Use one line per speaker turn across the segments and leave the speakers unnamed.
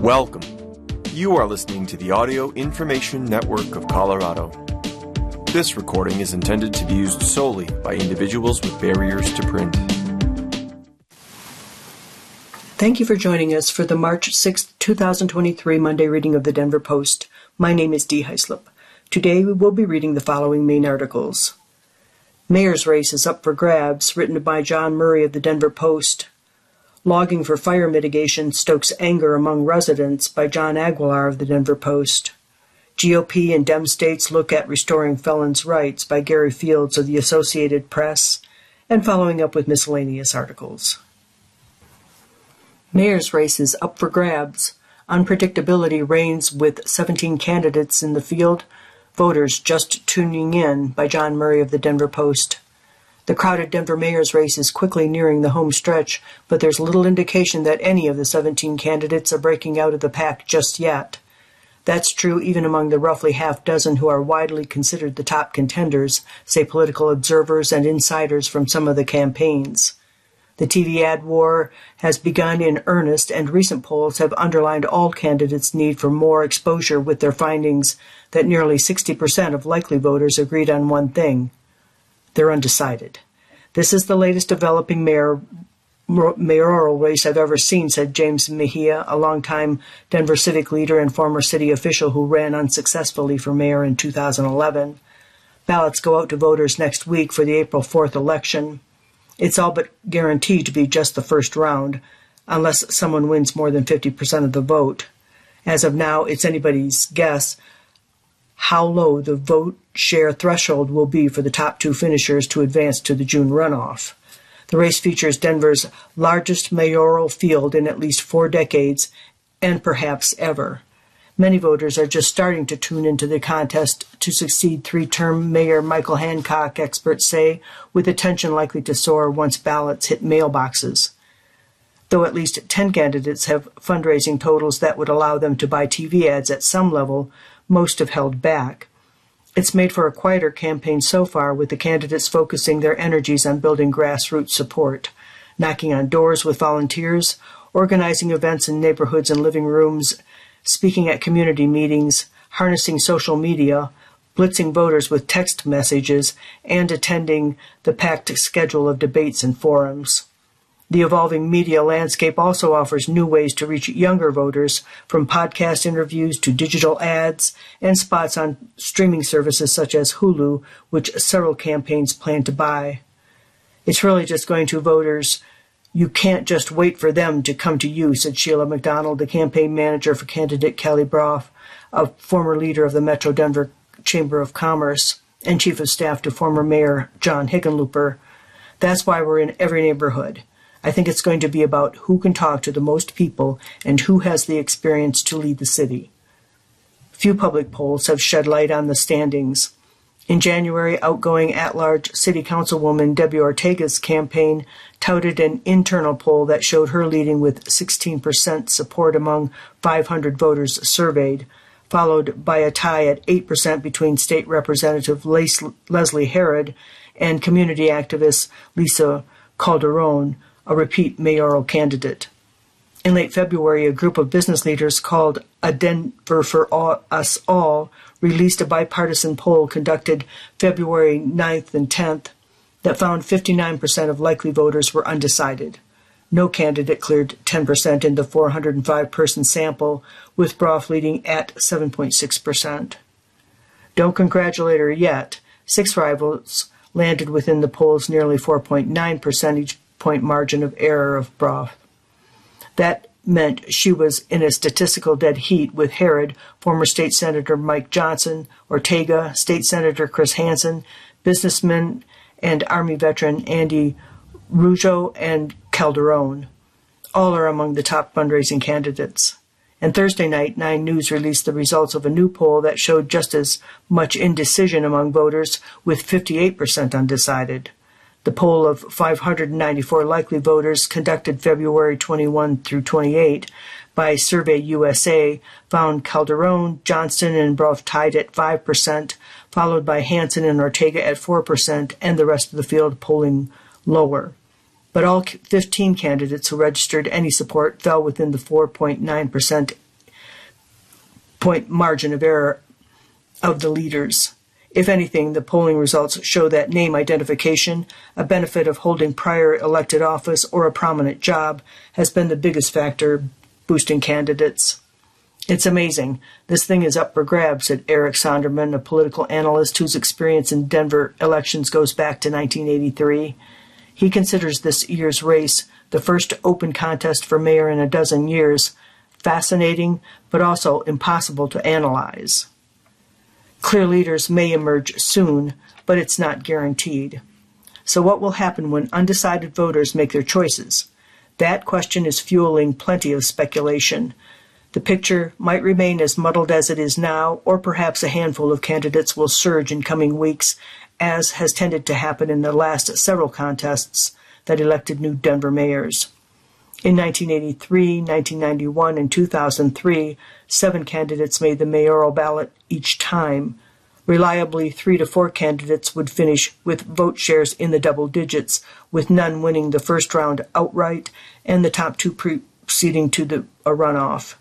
Welcome. You are listening to the Audio Information Network of Colorado. This recording is intended to be used solely by individuals with barriers to print.
Thank you for joining us for the March 6, 2023 Monday reading of the Denver Post. My name is Dee Heislip. Today we will be reading the following main articles. Mayor's Race is up for grabs, written by John Murray of the Denver Post. Logging for Fire Mitigation Stokes Anger Among Residents by John Aguilar of the Denver Post. GOP and Dem States Look at Restoring Felons' Rights by Gary Fields of the Associated Press, and following up with miscellaneous articles. Mayor's races up for grabs. Unpredictability reigns with 17 candidates in the field. Voters just tuning in by John Murray of the Denver Post. The crowded Denver mayor's race is quickly nearing the home stretch, but there's little indication that any of the 17 candidates are breaking out of the pack just yet. That's true even among the roughly half dozen who are widely considered the top contenders, say political observers and insiders from some of the campaigns. The TV ad war has begun in earnest, and recent polls have underlined all candidates' need for more exposure with their findings that nearly 60% of likely voters agreed on one thing they're undecided. This is the latest developing mayor, mayoral race I've ever seen, said James Mejia, a longtime Denver civic leader and former city official who ran unsuccessfully for mayor in 2011. Ballots go out to voters next week for the April 4th election. It's all but guaranteed to be just the first round, unless someone wins more than 50% of the vote. As of now, it's anybody's guess how low the vote share threshold will be for the top two finishers to advance to the June runoff. The race features Denver's largest mayoral field in at least four decades and perhaps ever. Many voters are just starting to tune into the contest to succeed three term Mayor Michael Hancock, experts say, with attention likely to soar once ballots hit mailboxes. Though at least 10 candidates have fundraising totals that would allow them to buy TV ads at some level, most have held back. It's made for a quieter campaign so far, with the candidates focusing their energies on building grassroots support, knocking on doors with volunteers, organizing events in neighborhoods and living rooms, speaking at community meetings, harnessing social media, blitzing voters with text messages, and attending the packed schedule of debates and forums. The evolving media landscape also offers new ways to reach younger voters, from podcast interviews to digital ads and spots on streaming services such as Hulu, which several campaigns plan to buy. It's really just going to voters. You can't just wait for them to come to you, said Sheila McDonald, the campaign manager for candidate Kelly Brough, a former leader of the Metro Denver Chamber of Commerce and chief of staff to former mayor John Hickenlooper. That's why we're in every neighborhood. I think it's going to be about who can talk to the most people and who has the experience to lead the city. Few public polls have shed light on the standings. In January, outgoing at large City Councilwoman Debbie Ortega's campaign touted an internal poll that showed her leading with 16% support among 500 voters surveyed, followed by a tie at 8% between State Representative Leslie Herod and community activist Lisa Calderon, a repeat mayoral candidate. In late February, a group of business leaders called A Denver for all, Us All released a bipartisan poll conducted February 9th and 10th that found 59% of likely voters were undecided. No candidate cleared 10% in the 405 person sample, with Brough leading at 7.6%. Don't congratulate her yet. Six rivals landed within the poll's nearly 4.9 percentage point margin of error of Brough. That meant she was in a statistical dead heat with Herod, former State Senator Mike Johnston, Ortega, State Senator Chris Hansen, businessman and Army veteran Andy Rougeot, and Calderon. All are among the top fundraising candidates. And Thursday night, Nine News released the results of a new poll that showed just as much indecision among voters, with 58% undecided. The poll of 594 likely voters conducted February 21 through 28 by Survey USA found Calderon, Johnston, and Brough tied at 5%, followed by Hansen and Ortega at 4%, and the rest of the field polling lower. But all 15 candidates who registered any support fell within the 4.9% point margin of error of the leaders. If anything, the polling results show that name identification, a benefit of holding prior elected office or a prominent job, has been the biggest factor boosting candidates. It's amazing. This thing is up for grabs, said Eric Sondermann, a political analyst whose experience in Denver elections goes back to 1983. He considers this year's race, the first open contest for mayor in a dozen years, fascinating but also impossible to analyze. Clear leaders may emerge soon, but it's not guaranteed. So, what will happen when undecided voters make their choices? That question is fueling plenty of speculation. The picture might remain as muddled as it is now, or perhaps a handful of candidates will surge in coming weeks, as has tended to happen in the last several contests that elected new Denver mayors. In 1983, 1991, and 2003, seven candidates made the mayoral ballot each time. Reliably, three to four candidates would finish with vote shares in the double digits, with none winning the first round outright and the top two proceeding to the, a runoff.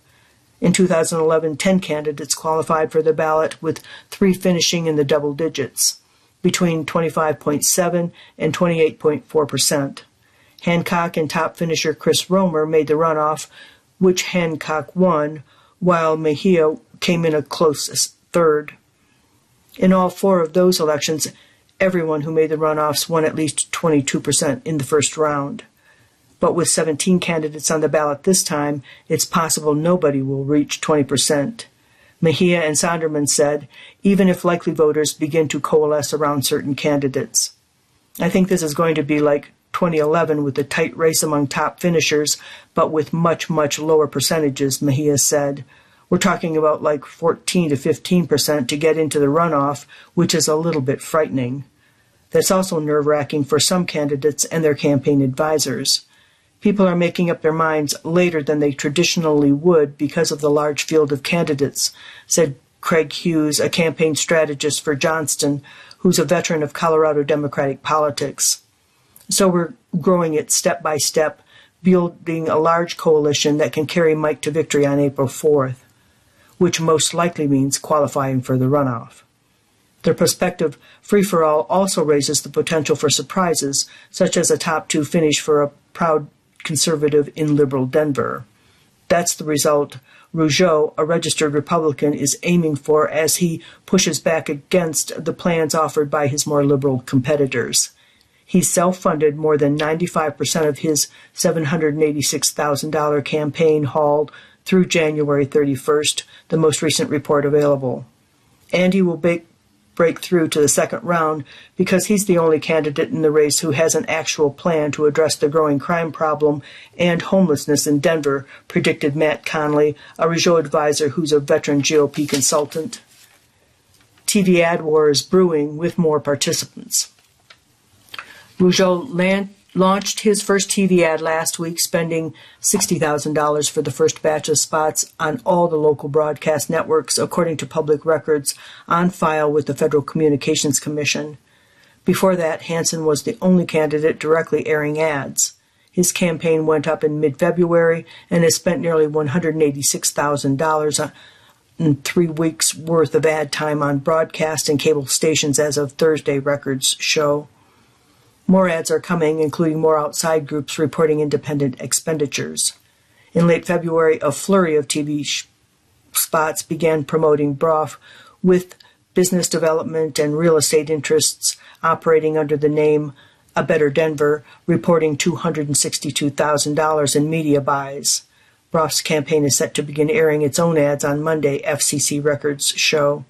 In 2011, 10 candidates qualified for the ballot, with three finishing in the double digits, between 25.7 and 28.4 percent. Hancock and top finisher Chris Romer made the runoff, which Hancock won, while Mejia came in a close third. In all four of those elections, everyone who made the runoffs won at least 22% in the first round. But with 17 candidates on the ballot this time, it's possible nobody will reach 20%. Mejia and Sondermann said, even if likely voters begin to coalesce around certain candidates. I think this is going to be like 2011 with a tight race among top finishers, but with much, much lower percentages, Mejia said. We're talking about like 14 to 15 percent to get into the runoff, which is a little bit frightening. That's also nerve wracking for some candidates and their campaign advisors. People are making up their minds later than they traditionally would because of the large field of candidates, said Craig Hughes, a campaign strategist for Johnston, who's a veteran of Colorado Democratic politics. So we're growing it step by step, building a large coalition that can carry Mike to victory on April 4th, which most likely means qualifying for the runoff. The prospective free for all also raises the potential for surprises, such as a top two finish for a proud conservative in liberal Denver. That's the result Rougeot, a registered Republican, is aiming for as he pushes back against the plans offered by his more liberal competitors. He self funded more than 95% of his $786,000 campaign haul through January 31st, the most recent report available. And he will break, break through to the second round because he's the only candidate in the race who has an actual plan to address the growing crime problem and homelessness in Denver, predicted Matt Conley, a Rougeot advisor who's a veteran GOP consultant. TV ad war is brewing with more participants. Rougeot launched his first TV ad last week, spending $60,000 for the first batch of spots on all the local broadcast networks, according to public records on file with the Federal Communications Commission. Before that, Hansen was the only candidate directly airing ads. His campaign went up in mid February and has spent nearly $186,000 in three weeks' worth of ad time on broadcast and cable stations as of Thursday, records show. More ads are coming, including more outside groups reporting independent expenditures. In late February, a flurry of TV sh- spots began promoting Brough with business development and real estate interests operating under the name A Better Denver, reporting $262,000 in media buys. Brough's campaign is set to begin airing its own ads on Monday, FCC records show.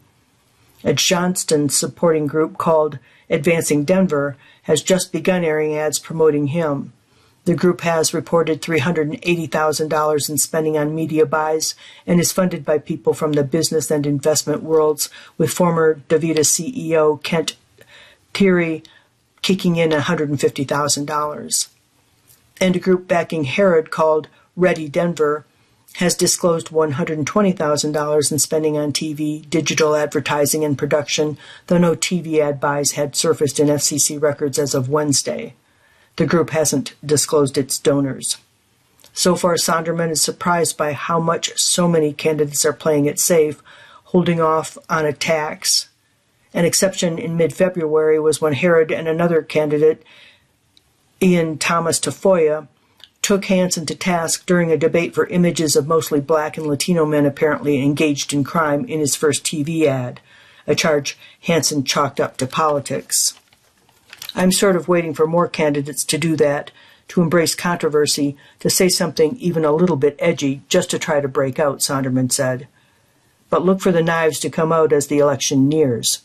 A Johnston supporting group called Advancing Denver has just begun airing ads promoting him. The group has reported $380,000 in spending on media buys and is funded by people from the business and investment worlds, with former DaVita CEO Kent Thiry kicking in $150,000. And a group backing Herod called Ready Denver has disclosed $120,000 in spending on TV, digital advertising, and production, though no TV ad buys had surfaced in FCC records as of Wednesday. The group hasn't disclosed its donors. So far, Sondermann is surprised by how much so many candidates are playing it safe, holding off on attacks. An exception in mid February was when Herod and another candidate, Ean Thomas Tafoya, took Hansen to task during a debate for images of mostly black and Latino men apparently engaged in crime in his first TV ad, a charge Hansen chalked up to politics. I'm sort of waiting for more candidates to do that, to embrace controversy, to say something even a little bit edgy, just to try to break out, Sondermann said. But look for the knives to come out as the election nears.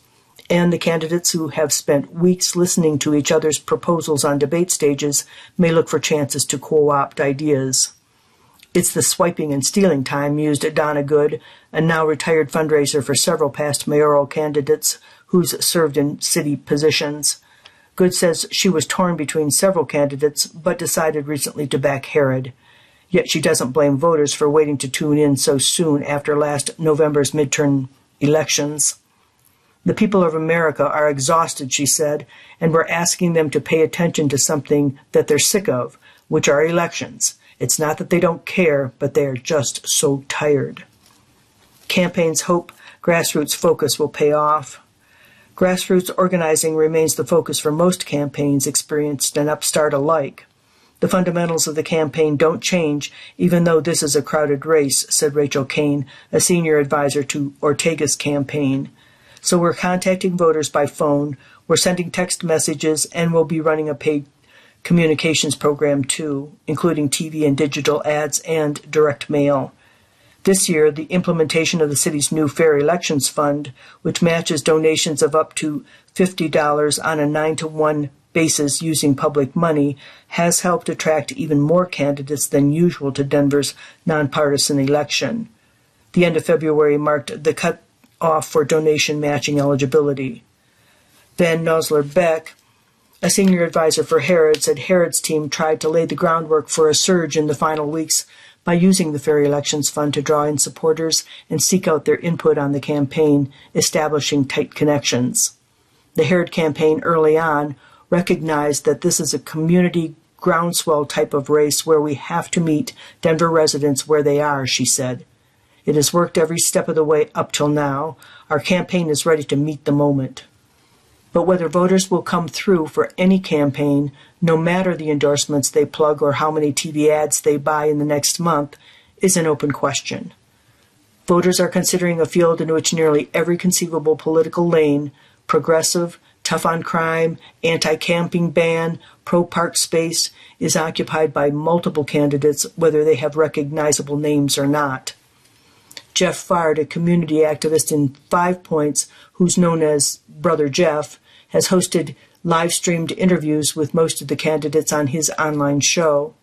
And the candidates who have spent weeks listening to each other's proposals on debate stages may look for chances to co opt ideas. It's the swiping and stealing time, mused Donna Good, a now retired fundraiser for several past mayoral candidates who's served in city positions. Good says she was torn between several candidates, but decided recently to back Herod. Yet she doesn't blame voters for waiting to tune in so soon after last November's midterm elections. The people of America are exhausted, she said, and we're asking them to pay attention to something that they're sick of, which are elections. It's not that they don't care, but they are just so tired. Campaigns hope grassroots focus will pay off. Grassroots organizing remains the focus for most campaigns, experienced and upstart alike. The fundamentals of the campaign don't change, even though this is a crowded race, said Rachel Kane, a senior advisor to Ortega's campaign. So we're contacting voters by phone, we're sending text messages, and we'll be running a paid communications program too, including TV and digital ads and direct mail. This year, the implementation of the city's new Fair Elections Fund, which matches donations of up to $50 on a 9 to 1 basis using public money, has helped attract even more candidates than usual to Denver's nonpartisan election. The end of February marked the cut-off for donation matching eligibility. Van Nosler Beck, a senior advisor for Herod, said Herod's team tried to lay the groundwork for a surge in the final weeks by using the Fair Elections Fund to draw in supporters and seek out their input on the campaign, establishing tight connections. The Herod campaign early on recognized that this is a community groundswell type of race where we have to meet Denver residents where they are, she said. It has worked every step of the way up till now. Our campaign is ready to meet the moment. But whether voters will come through for any campaign, no matter the endorsements they plug or how many TV ads they buy in the next month, is an open question. Voters are considering a field in which nearly every conceivable political lane progressive, tough on crime, anti camping ban, pro park space is occupied by multiple candidates, whether they have recognizable names or not. Jeff Fard, a community activist in Five Points, who's known as Brother Jeff, has hosted live streamed interviews with most of the candidates on his online show.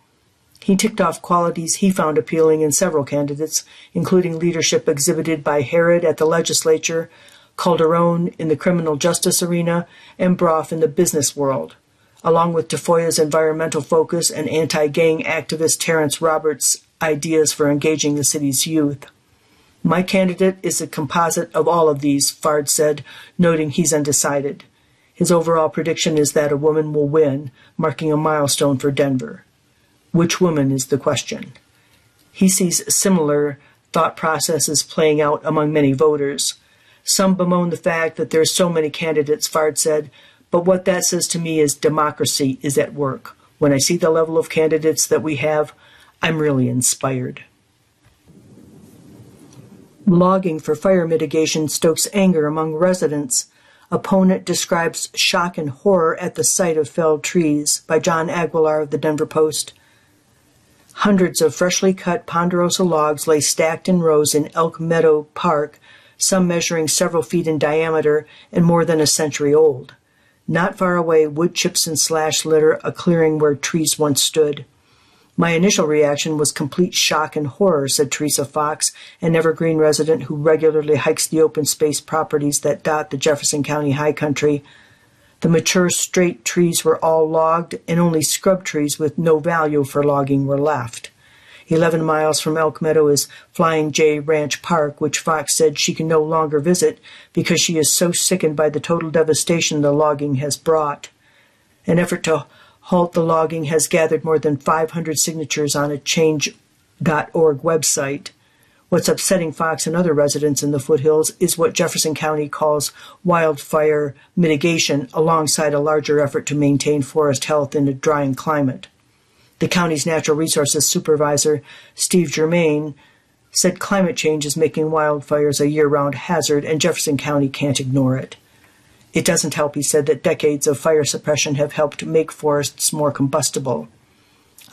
He ticked off qualities he found appealing in several candidates, including leadership exhibited by Herod at the legislature, Calderon in the criminal justice arena, and Brough in the business world, along with Tafoya's environmental focus and anti gang activist Terrence Roberts' ideas for engaging the city's youth. My candidate is a composite of all of these, Fard said, noting he's undecided. His overall prediction is that a woman will win, marking a milestone for Denver. Which woman is the question? He sees similar thought processes playing out among many voters. Some bemoan the fact that there are so many candidates, Fard said, but what that says to me is democracy is at work. When I see the level of candidates that we have, I'm really inspired. Logging for fire mitigation stokes anger among residents. Opponent describes shock and horror at the sight of felled trees by John Aguilar of the Denver Post. Hundreds of freshly cut ponderosa logs lay stacked in rows in Elk Meadow Park, some measuring several feet in diameter and more than a century old. Not far away, wood chips and slash litter a clearing where trees once stood. My initial reaction was complete shock and horror, said Teresa Fox, an Evergreen resident who regularly hikes the open space properties that dot the Jefferson County high country. The mature straight trees were all logged, and only scrub trees with no value for logging were left. Eleven miles from Elk Meadow is Flying J Ranch Park, which Fox said she can no longer visit because she is so sickened by the total devastation the logging has brought. An effort to Halt the Logging has gathered more than 500 signatures on a change.org website. What's upsetting Fox and other residents in the foothills is what Jefferson County calls wildfire mitigation alongside a larger effort to maintain forest health in a drying climate. The county's natural resources supervisor, Steve Germain, said climate change is making wildfires a year round hazard and Jefferson County can't ignore it. It doesn't help, he said, that decades of fire suppression have helped make forests more combustible.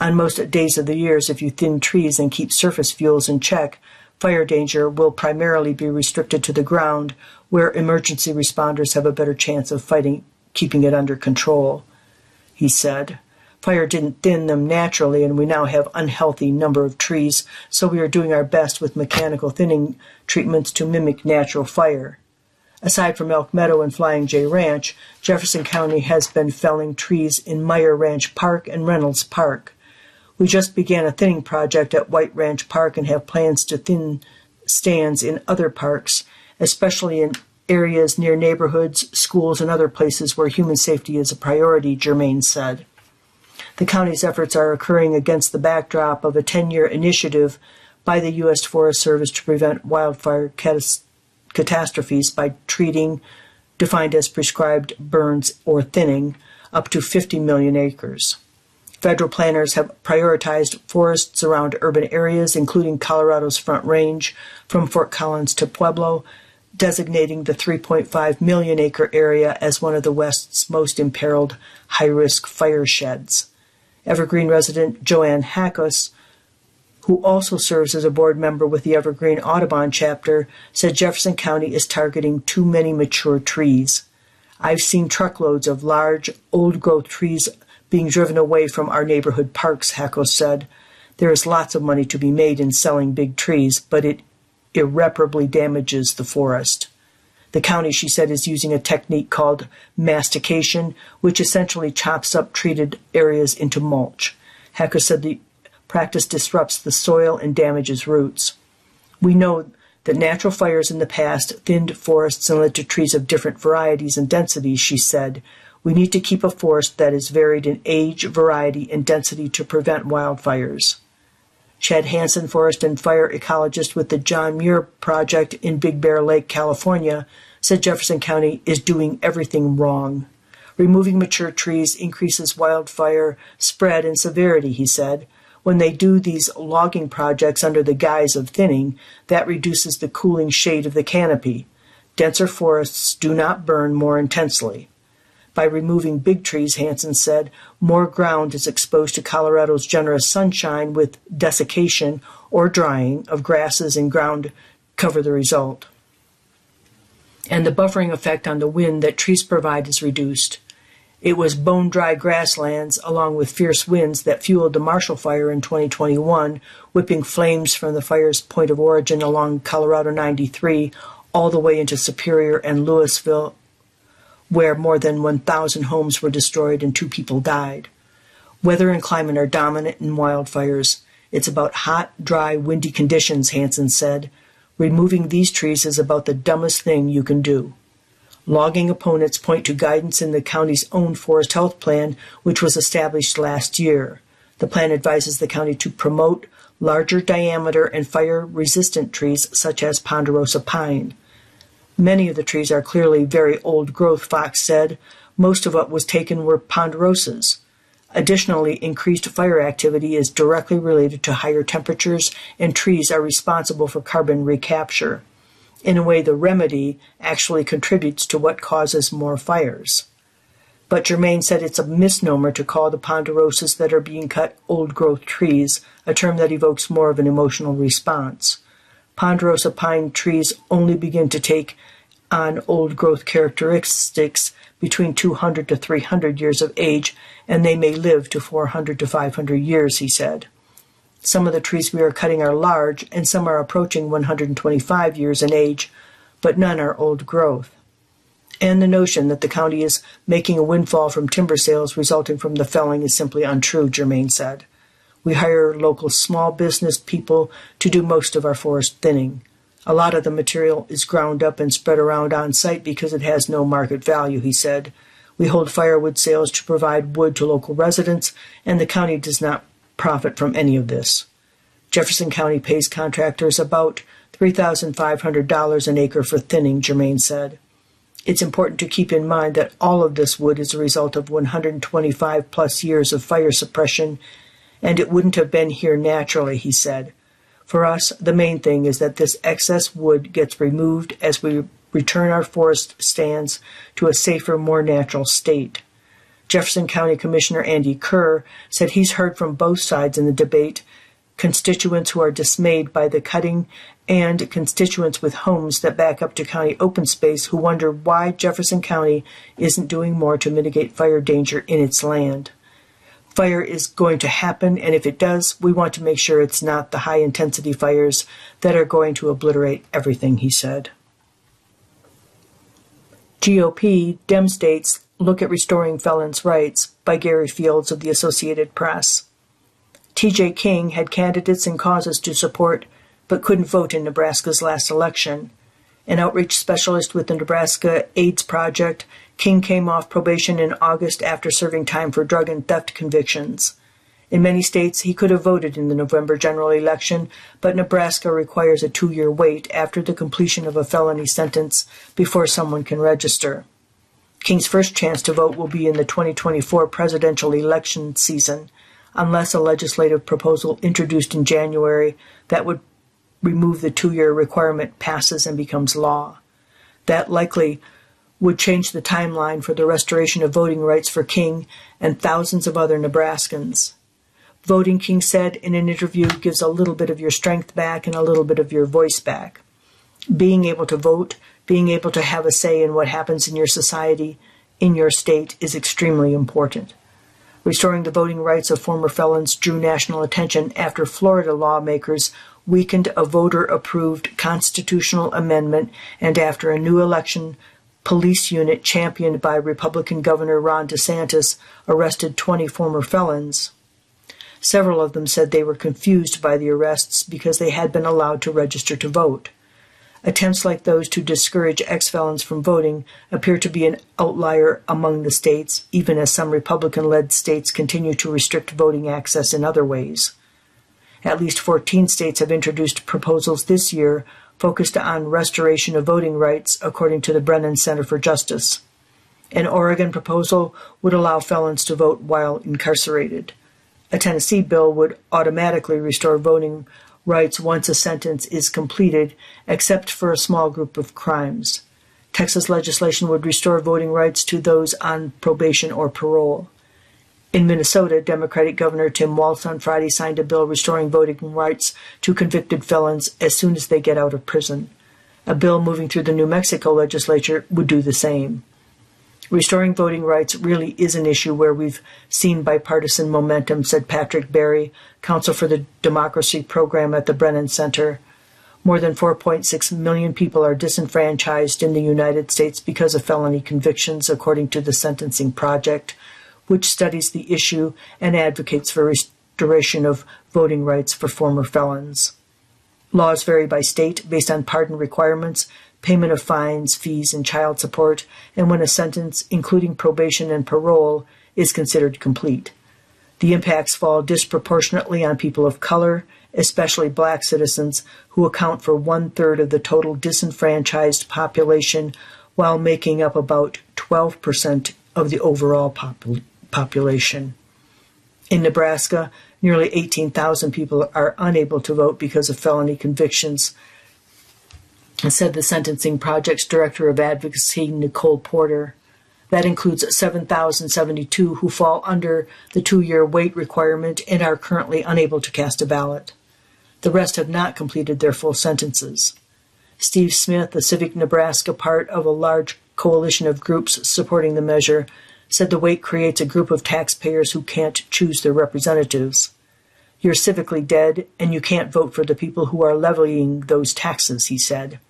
On most days of the years, if you thin trees and keep surface fuels in check, fire danger will primarily be restricted to the ground, where emergency responders have a better chance of fighting, keeping it under control. He said, Fire didn't thin them naturally, and we now have unhealthy number of trees, so we are doing our best with mechanical thinning treatments to mimic natural fire. Aside from Elk Meadow and Flying J Ranch, Jefferson County has been felling trees in Meyer Ranch Park and Reynolds Park. We just began a thinning project at White Ranch Park and have plans to thin stands in other parks, especially in areas near neighborhoods, schools, and other places where human safety is a priority, Germain said. The county's efforts are occurring against the backdrop of a 10 year initiative by the U.S. Forest Service to prevent wildfire catas- catastrophes by treating, defined as prescribed burns or thinning, up to 50 million acres. Federal planners have prioritized forests around urban areas, including Colorado's Front Range from Fort Collins to Pueblo, designating the 3.5 million acre area as one of the West's most imperiled high risk fire sheds. Evergreen resident Joanne Hackos, who also serves as a board member with the Evergreen Audubon chapter, said Jefferson County is targeting too many mature trees. I've seen truckloads of large, old growth trees being driven away from our neighborhood parks, Hackos said. There is lots of money to be made in selling big trees, but it irreparably damages the forest. The county, she said, is using a technique called mastication, which essentially chops up treated areas into mulch. Hackos said the practice disrupts the soil and damages roots. We know that natural fires in the past thinned forests and led to trees of different varieties and densities, she said, we need to keep a forest that is varied in age, variety, and density to prevent wildfires. Chad Hansen, forest and fire ecologist with the John Muir Project in Big Bear Lake, California, said Jefferson County is doing everything wrong. Removing mature trees increases wildfire spread and severity, he said. When they do these logging projects under the guise of thinning, that reduces the cooling shade of the canopy. Denser forests do not burn more intensely. By removing big trees, Hansen said, more ground is exposed to Colorado's generous sunshine with desiccation or drying of grasses and ground cover the result. And the buffering effect on the wind that trees provide is reduced. It was bone dry grasslands, along with fierce winds, that fueled the Marshall Fire in 2021, whipping flames from the fire's point of origin along Colorado 93 all the way into Superior and Louisville where more than 1,000 homes were destroyed and two people died. Weather and climate are dominant in wildfires. It's about hot, dry, windy conditions, Hansen said. Removing these trees is about the dumbest thing you can do. Logging opponents point to guidance in the county's own forest health plan, which was established last year. The plan advises the county to promote larger diameter and fire resistant trees such as ponderosa pine. Many of the trees are clearly very old growth, Fox said. Most of what was taken were ponderosas. Additionally, increased fire activity is directly related to higher temperatures, and trees are responsible for carbon recapture. In a way, the remedy actually contributes to what causes more fires. But Germain said it's a misnomer to call the ponderosas that are being cut old growth trees, a term that evokes more of an emotional response ponderosa pine trees only begin to take on old growth characteristics between 200 to 300 years of age, and they may live to 400 to 500 years, he said. Some of the trees we are cutting are large, and some are approaching 125 years in age, but none are old growth. And the notion that the county is making a windfall from timber sales resulting from the felling is simply untrue, Germain said. We hire local small business people to do most of our forest thinning. A lot of the material is ground up and spread around on site because it has no market value, he said. We hold firewood sales to provide wood to local residents, and the county does not profit from any of this. Jefferson County pays contractors about $3,500 an acre for thinning, Germain said. It's important to keep in mind that all of this wood is a result of 125 plus years of fire suppression, and it wouldn't have been here naturally, he said. For us, the main thing is that this excess wood gets removed as we return our forest stands to a safer, more natural state. Jefferson County Commissioner Andy Kerr said he's heard from both sides in the debate constituents who are dismayed by the cutting and constituents with homes that back up to county open space who wonder why Jefferson County isn't doing more to mitigate fire danger in its land. Fire is going to happen, and if it does, we want to make sure it's not the high intensity fires that are going to obliterate everything, he said. GOP Dem States Look at Restoring Felons' Rights by Gary Fields of the Associated Press. T.J. King had candidates and causes to support, but couldn't vote in Nebraska's last election. An outreach specialist with the Nebraska AIDS Project, King came off probation in August after serving time for drug and theft convictions. In many states, he could have voted in the November general election, but Nebraska requires a two year wait after the completion of a felony sentence before someone can register. King's first chance to vote will be in the 2024 presidential election season, unless a legislative proposal introduced in January that would remove the two year requirement passes and becomes law. That likely would change the timeline for the restoration of voting rights for King and thousands of other Nebraskans. Voting, King said in an interview, gives a little bit of your strength back and a little bit of your voice back. Being able to vote, being able to have a say in what happens in your society, in your state, is extremely important. Restoring the voting rights of former felons drew national attention after Florida lawmakers weakened a voter approved constitutional amendment and after a new election police unit championed by Republican Governor Ron DeSantis arrested 20 former felons. Several of them said they were confused by the arrests because they had been allowed to register to vote. Attempts like those to discourage ex felons from voting appear to be an outlier among the states, even as some Republican led states continue to restrict voting access in other ways. At least 14 states have introduced proposals this year focused on restoration of voting rights, according to the Brennan Center for Justice. An Oregon proposal would allow felons to vote while incarcerated. A Tennessee bill would automatically restore voting rights once a sentence is completed, except for a small group of crimes. Texas legislation would restore voting rights to those on probation or parole. In Minnesota, Democratic Governor Tim Walz on Friday signed a bill restoring voting rights to convicted felons as soon as they get out of prison. A bill moving through the New Mexico legislature would do the same. Restoring voting rights really is an issue where we've seen bipartisan momentum, said Patrick Berry, counsel for the Democracy Program at the Brennan Center. More than 4.6 million people are disenfranchised in the United States because of felony convictions, according to the Sentencing Project, which studies the issue and advocates for restoration of voting rights for former felons. Laws vary by state based on pardon requirements payment of fines, fees, and child support, and when a sentence, including probation and parole, is considered complete. The impacts fall disproportionately on people of color, especially black citizens, who account for one third of the total disenfranchised population while making up about 12% of the overall popul- population. In Nebraska, nearly 18,000 people are unable to vote because of felony convictions, said the Sentencing Project's Director of Advocacy, Nicole Porter. That includes 7,072 who fall under the two year wait requirement and are currently unable to cast a ballot. The rest have not completed their full sentences. Steve Smith, a Civic Nebraska part of a large coalition of groups supporting the measure, said the wait creates a group of taxpayers who can't choose their representatives. You're civically dead, and you can't vote for the people who are levying those taxes, he said.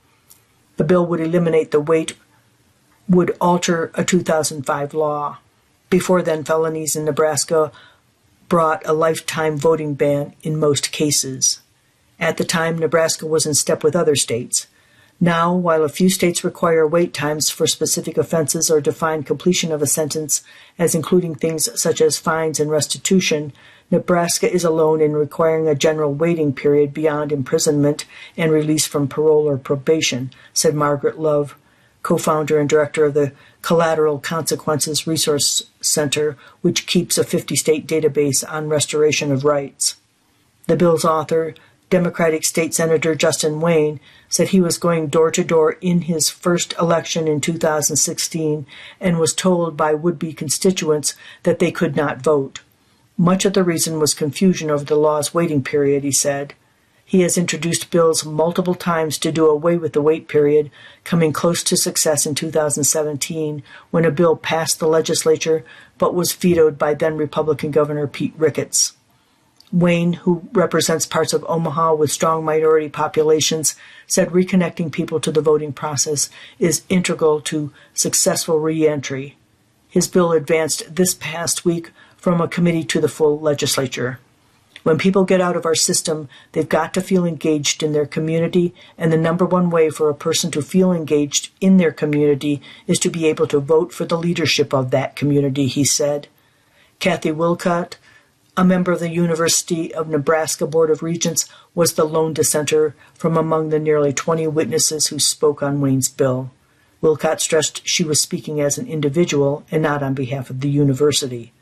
The bill would eliminate the wait, would alter a 2005 law. Before then, felonies in Nebraska brought a lifetime voting ban in most cases. At the time, Nebraska was in step with other states. Now, while a few states require wait times for specific offenses or define completion of a sentence as including things such as fines and restitution, Nebraska is alone in requiring a general waiting period beyond imprisonment and release from parole or probation, said Margaret Love, co founder and director of the Collateral Consequences Resource Center, which keeps a 50 state database on restoration of rights. The bill's author, Democratic State Senator Justin Wayne said he was going door to door in his first election in 2016 and was told by would be constituents that they could not vote. Much of the reason was confusion over the law's waiting period, he said. He has introduced bills multiple times to do away with the wait period, coming close to success in 2017 when a bill passed the legislature but was vetoed by then Republican Governor Pete Ricketts. Wayne, who represents parts of Omaha with strong minority populations, said reconnecting people to the voting process is integral to successful reentry. His bill advanced this past week from a committee to the full legislature. When people get out of our system, they've got to feel engaged in their community, and the number one way for a person to feel engaged in their community is to be able to vote for the leadership of that community, he said. Kathy Wilcott, a member of the University of Nebraska Board of Regents, was the lone dissenter from among the nearly 20 witnesses who spoke on Wayne's bill. Wilcott stressed she was speaking as an individual and not on behalf of the university.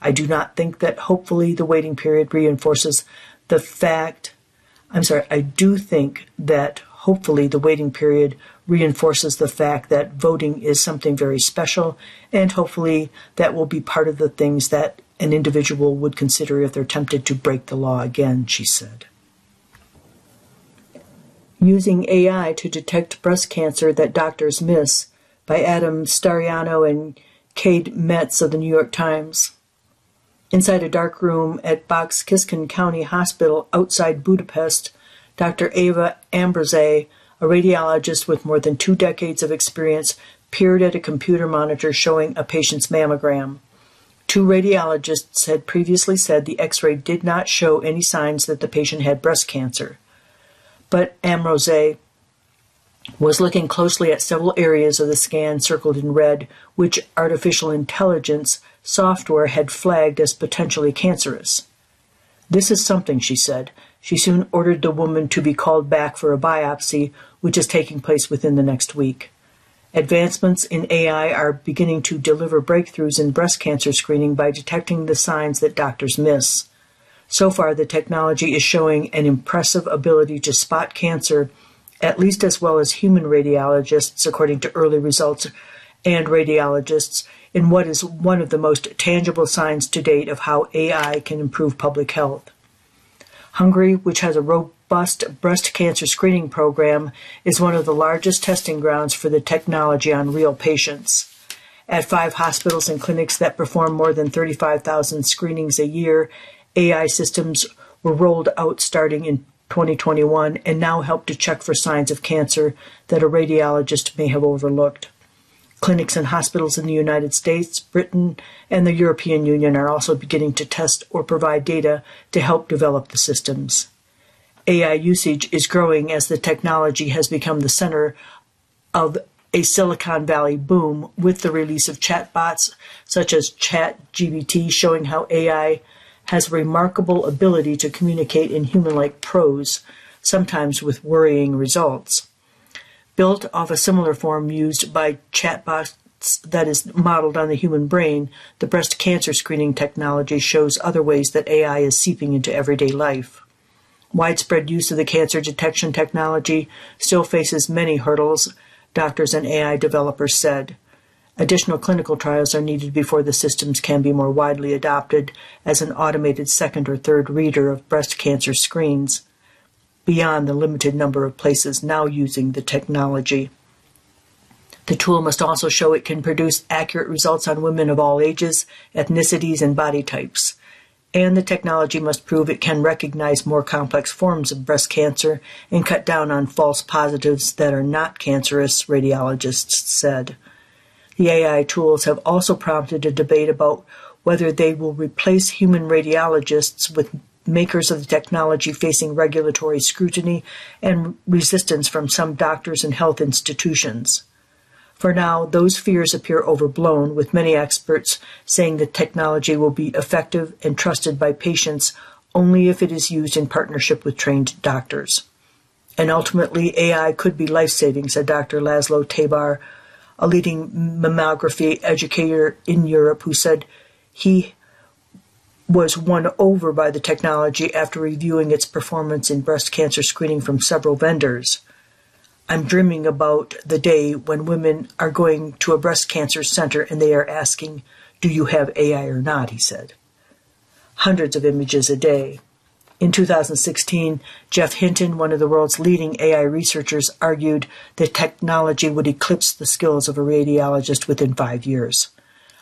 I do not think that hopefully the waiting period reinforces the fact. I'm sorry, I do think that hopefully the waiting period reinforces the fact that voting is something very special, and hopefully that will be part of the things that an individual would consider if they're tempted to break the law again, she said. Using AI to detect breast cancer that doctors miss by Adam Satariano and Cade Metz of the New York Times. Inside a dark room at Bács-Kiskun County Hospital outside Budapest, Dr. Eva Ambrose, a radiologist with more than two decades of experience, peered at a computer monitor showing a patient's mammogram. Two radiologists had previously said the x ray did not show any signs that the patient had breast cancer. But Ambrose was looking closely at several areas of the scan circled in red, which artificial intelligence software had flagged as potentially cancerous. This is something, she said. She soon ordered the woman to be called back for a biopsy, which is taking place within the next week. Advancements in AI are beginning to deliver breakthroughs in breast cancer screening by detecting the signs that doctors miss. So far, the technology is showing an impressive ability to spot cancer at least as well as human radiologists, according to early results, and radiologists in what is one of the most tangible signs to date of how AI can improve public health. Hungary, which has a robust breast cancer screening program, is one of the largest testing grounds for the technology on real patients. At five hospitals and clinics that perform more than 35,000 screenings a year, AI systems were rolled out starting in 2021 and now help to check for signs of cancer that a radiologist may have overlooked. Clinics and hospitals in the United States, Britain, and the European Union are also beginning to test or provide data to help develop the systems. AI usage is growing as the technology has become the center of a Silicon Valley boom with the release of chatbots such as ChatGPT showing how AI has remarkable ability to communicate in human-like prose, sometimes with worrying results built off a similar form used by chatbots that is modeled on the human brain, the breast cancer screening technology shows other ways that AI is seeping into everyday life. Widespread use of the cancer detection technology still faces many hurdles, doctors and AI developers said. Additional clinical trials are needed before the systems can be more widely adopted as an automated second or third reader of breast cancer screens beyond the limited number of places now using the technology. The tool must also show it can produce accurate results on women of all ages, ethnicities, and body types. And the technology must prove it can recognize more complex forms of breast cancer and cut down on false positives that are not cancerous, radiologists said. The AI tools have also prompted a debate about whether they will replace human radiologists with makers of the technology facing regulatory scrutiny and resistance from some doctors and health institutions. For now, those fears appear overblown, with many experts saying the technology will be effective and trusted by patients only if it is used in partnership with trained doctors. And ultimately, AI could be life saving, said Dr. Laszlo Tabar, a leading mammography educator in Europe, who said he was won over by the technology after reviewing its performance in breast cancer screening from several vendors. I'm dreaming about the day when women are going to a breast cancer center and they are asking, Do you have AI or not? He said. Hundreds of images a day. In 2016, Geoff Hinton, one of the world's leading AI researchers, argued that technology would eclipse the skills of a radiologist within five years.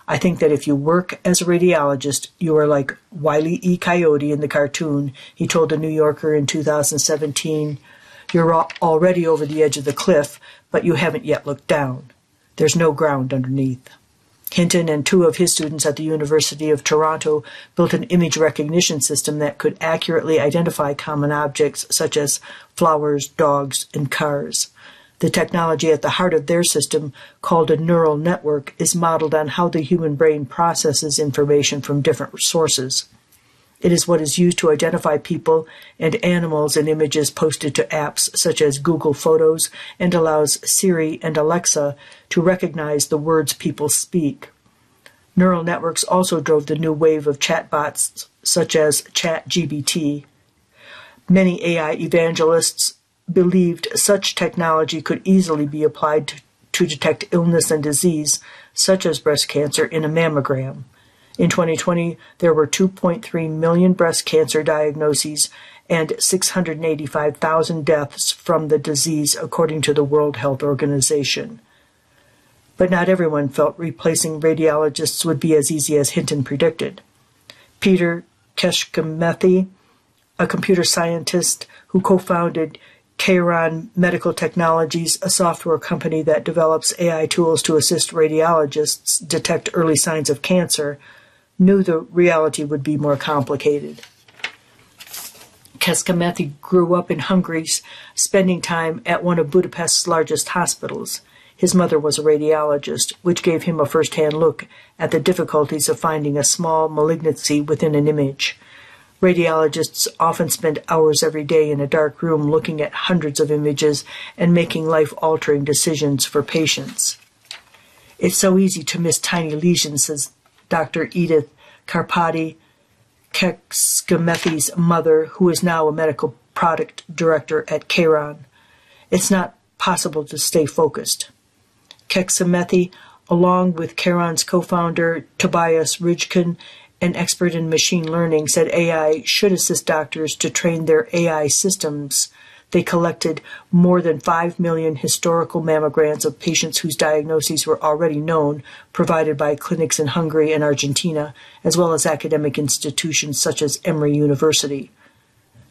I think that if you work as a radiologist, you are like Wile E. Coyote in the cartoon, he told a New Yorker in 2017. You're already over the edge of the cliff, but you haven't yet looked down. There's no ground underneath. Hinton and two of his students at the University of Toronto built an image recognition system that could accurately identify common objects such as flowers, dogs, and cars. The technology at the heart of their system, called a neural network, is modeled on how the human brain processes information from different sources. It is what is used to identify people and animals in images posted to apps such as Google Photos and allows Siri and Alexa to recognize the words people speak. Neural networks also drove the new wave of chatbots such as ChatGPT. Many AI evangelists believed such technology could easily be applied to, to detect illness and disease, such as breast cancer, in a mammogram. In 2020, there were 2.3 million breast cancer diagnoses and 685,000 deaths from the disease, according to the World Health Organization. But not everyone felt replacing radiologists would be as easy as Hinton predicted. Peter Kecskemethy, a computer scientist who co founded Kheiron Medical Technologies, a software company that develops AI tools to assist radiologists detect early signs of cancer, knew the reality would be more complicated. Kecskemethy grew up in Hungary, spending time at one of Budapest's largest hospitals. His mother was a radiologist, which gave him a first hand look at the difficulties of finding a small malignancy within an image. Radiologists often spend hours every day in a dark room looking at hundreds of images and making life altering decisions for patients. It's so easy to miss tiny lesions, says Dr. Edith Karpati, Kecskemethy's mother, who is now a medical product director at Kheiron. It's not possible to stay focused. Kecskemethy, along with Kheiron's co-founder Tobias Rijken an expert in machine learning, said AI should assist doctors to train their AI systems. They collected more than 5 million historical mammograms of patients whose diagnoses were already known, provided by clinics in Hungary and Argentina, as well as academic institutions such as Emory University.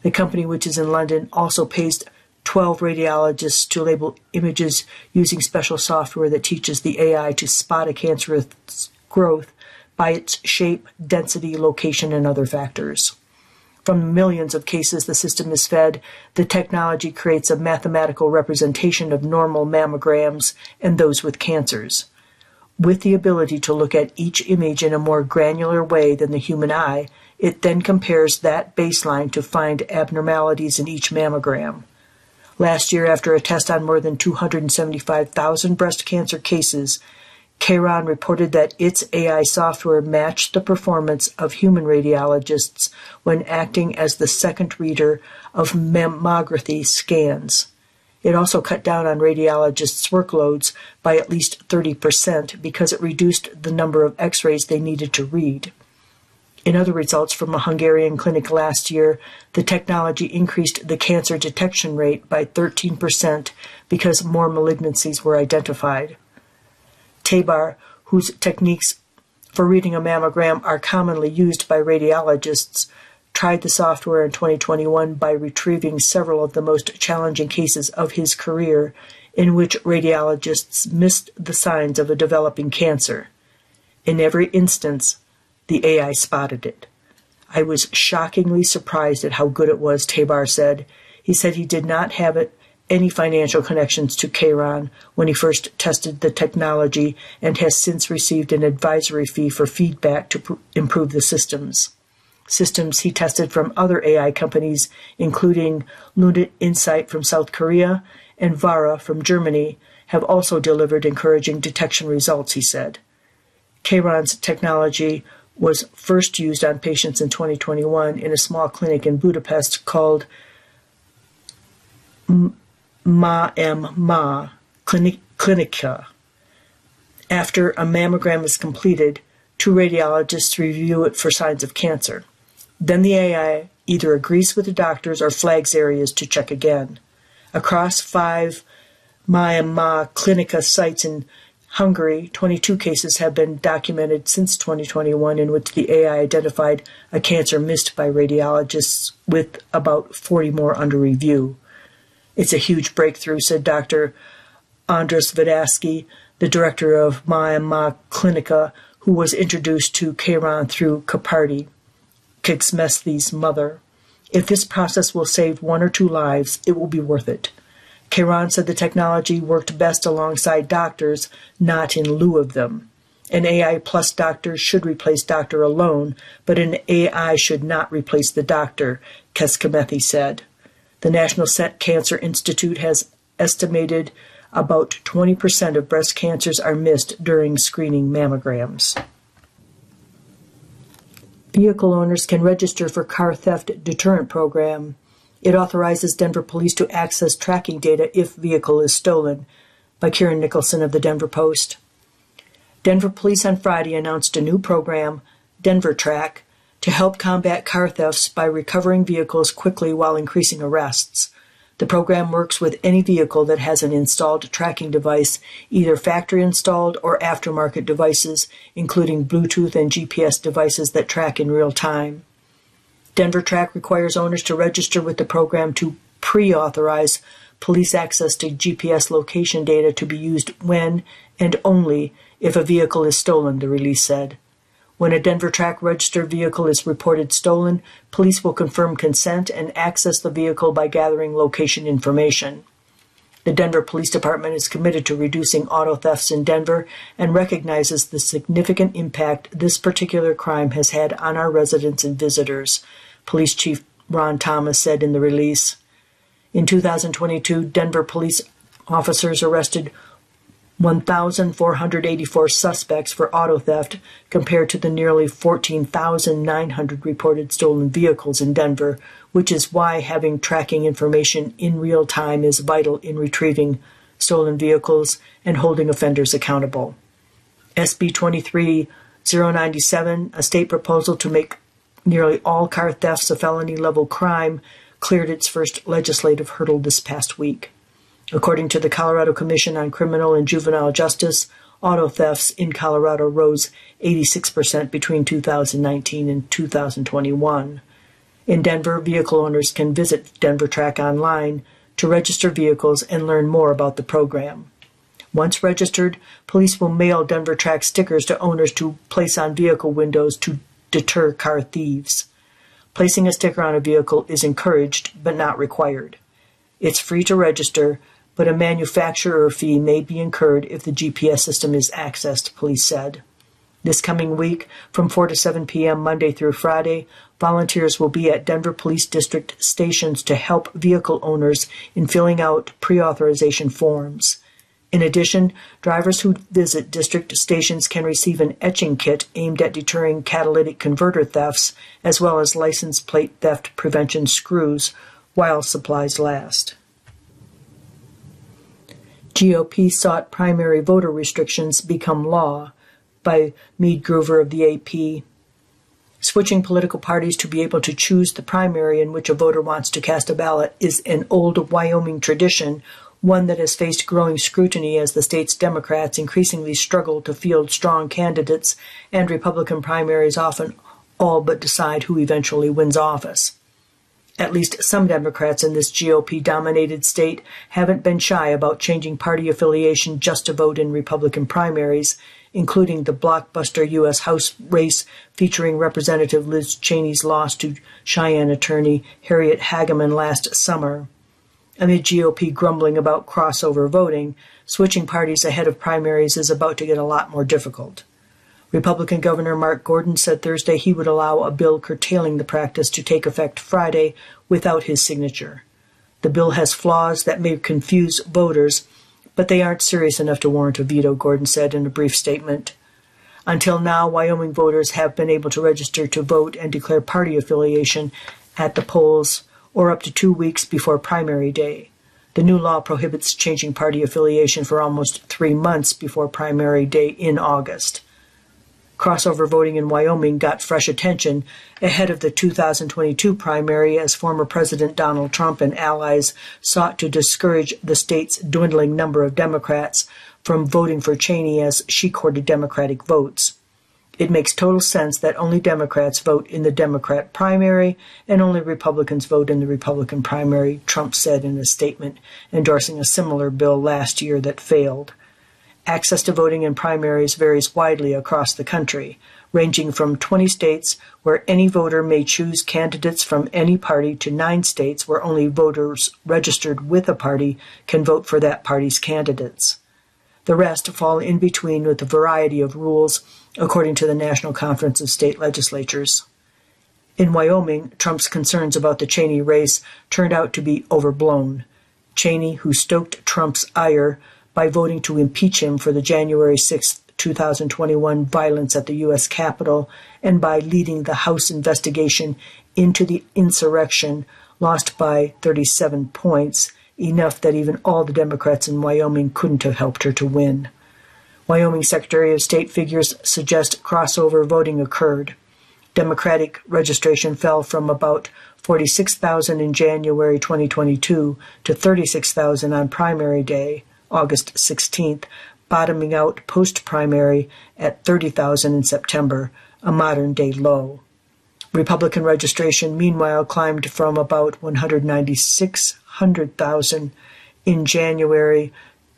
The company, which is in London, also pays 12 radiologists to label images using special software that teaches the AI to spot a cancerous growth by its shape, density, location, and other factors. From millions of cases the system is fed, the technology creates a mathematical representation of normal mammograms and those with cancers. With the ability to look at each image in a more granular way than the human eye, it then compares that baseline to find abnormalities in each mammogram. Last year, after a test on more than 275,000 breast cancer cases, Kheiron reported that its AI software matched the performance of human radiologists when acting as the second reader of mammography scans. It also cut down on radiologists' workloads by at least 30% because it reduced the number of x rays they needed to read. In other results from a Hungarian clinic last year, the technology increased the cancer detection rate by 13% because more malignancies were identified. Tabar, whose techniques for reading a mammogram are commonly used by radiologists, tried the software in 2021 by retrieving several of the most challenging cases of his career in which radiologists missed the signs of a developing cancer. In every instance, the AI spotted it. I was shockingly surprised at how good it was, Tabar said. He said he did not have it, any financial connections to Kheiron when he first tested the technology and has since received an advisory fee for feedback to pr- improve the systems. Systems he tested from other AI companies, including Lunit Insight from South Korea and Vara from Germany, have also delivered encouraging detection results, he said. Kheiron's technology was first used on patients in 2021 in a small clinic in Budapest called Ma M Ma Clinica. After a mammogram is completed, two radiologists review it for signs of cancer. Then the AI either agrees with the doctors or flags areas to check again. Across five MaMMa Klinika sites in Hungary, 22 cases have been documented since 2021 in which the AI identified a cancer missed by radiologists, with about 40 more under review. It's a huge breakthrough, said Dr. Andras Vidaski, the director of Ma Ma Clinica, who was introduced to Kheiron through Karpati, Kecskemethy's mother. If this process will save one or two lives, it will be worth it. Kheiron said the technology worked best alongside doctors, not in lieu of them. An AI plus doctor should replace doctor alone, but an AI should not replace the doctor, Kecskemethy said. The National Cancer Institute has estimated about 20% of breast cancers are missed during screening mammograms. Vehicle owners can register for car theft deterrent program. It authorizes Denver police to access tracking data if vehicle is stolen. By Kieran Nicholson of the Denver Post. Denver police on Friday announced a new program, Denver Track, to help combat car thefts by recovering vehicles quickly while increasing arrests. The program works with any vehicle that has an installed tracking device, either factory installed or aftermarket devices, including Bluetooth and GPS devices that track in real time. Denver Track requires owners to register with the program to pre authorize police access to GPS location data to be used when and only if a vehicle is stolen, the release said. When a Denver Track registered vehicle is reported stolen, police will confirm consent and access the vehicle by gathering location information. The Denver Police Department is committed to reducing auto thefts in Denver and recognizes the significant impact this particular crime has had on our residents and visitors, Police Chief Ron Thomas said in the release. In 2022, Denver police officers arrested 1,484 suspects for auto theft compared to the nearly 14,900 reported stolen vehicles in Denver, which is why having tracking information in real time is vital in retrieving stolen vehicles and holding offenders accountable. SB 23097, a state proposal to make nearly all car thefts a felony level crime, cleared its first legislative hurdle this past week. According to the Colorado Commission on Criminal and Juvenile Justice, auto thefts in Colorado rose 86% between 2019 and 2021. In Denver, vehicle owners can visit Denver Track online to register vehicles and learn more about the program. Once registered, police will mail Denver Track stickers to owners to place on vehicle windows to deter car thieves. Placing a sticker on a vehicle is encouraged but not required. It's free to register, but a manufacturer fee may be incurred if the GPS system is accessed, police said. This coming week, from 4 to 7 p.m. Monday through Friday, volunteers will be at Denver Police District stations to help vehicle owners in filling out pre authorization forms. In addition, drivers who visit district stations can receive an etching kit aimed at deterring catalytic converter thefts, as well as license plate theft prevention screws, while supplies last. GOP sought primary voter restrictions become law by Mead Gruver of the AP. Switching political parties to be able to choose the primary in which a voter wants to cast a ballot is an old Wyoming tradition one that has faced growing scrutiny as the state's Democrats increasingly struggle to field strong candidates, and Republican primaries often all but decide who eventually wins office. At least some Democrats in this GOP dominated state haven't been shy about changing party affiliation just to vote in Republican primaries, including the blockbuster U.S. House race featuring Representative Liz Cheney's loss to Cheyenne attorney Harriet Hageman last summer. Amid GOP grumbling about crossover voting, switching parties ahead of primaries is about to get a lot more difficult. Republican Governor Mark Gordon said Thursday he would allow a bill curtailing the practice to take effect Friday without his signature. The bill has flaws that may confuse voters, but they aren't serious enough to warrant a veto, Gordon said in a brief statement. Until now, Wyoming voters have been able to register to vote and declare party affiliation at the polls or up to two weeks before primary day. The new law prohibits changing party affiliation for almost three months before primary day in August crossover voting in Wyoming got fresh attention ahead of the 2022 primary as former President Donald Trump and allies sought to discourage the state's dwindling number of Democrats from voting for Cheney as she courted Democratic votes. It makes total sense that only Democrats vote in the Democrat primary and only Republicans vote in the Republican primary, Trump said in a statement endorsing a similar bill last year that failed. Access to voting in primaries varies widely across the country, ranging from 20 states where any voter may choose candidates from any party to nine states where only voters registered with a party can vote for that party's candidates. The rest fall in between with a variety of rules, according to the National Conference of State Legislatures. In Wyoming, Trump's concerns about the Cheney race turned out to be overblown. Cheney, who stoked Trump's ire, by voting to impeach him for the January 6, 2021 violence at the U.S. Capitol and by leading the House investigation into the insurrection, lost by 37 points, enough that even all the Democrats in Wyoming couldn't have helped her to win. Wyoming Secretary of State figures suggest crossover voting occurred. Democratic registration fell from about 46,000 in January 2022 to 36,000 on primary day, August 16th, bottoming out post primary at 30,000 in September, a modern day low. Republican registration, meanwhile, climbed from about 196,000 in January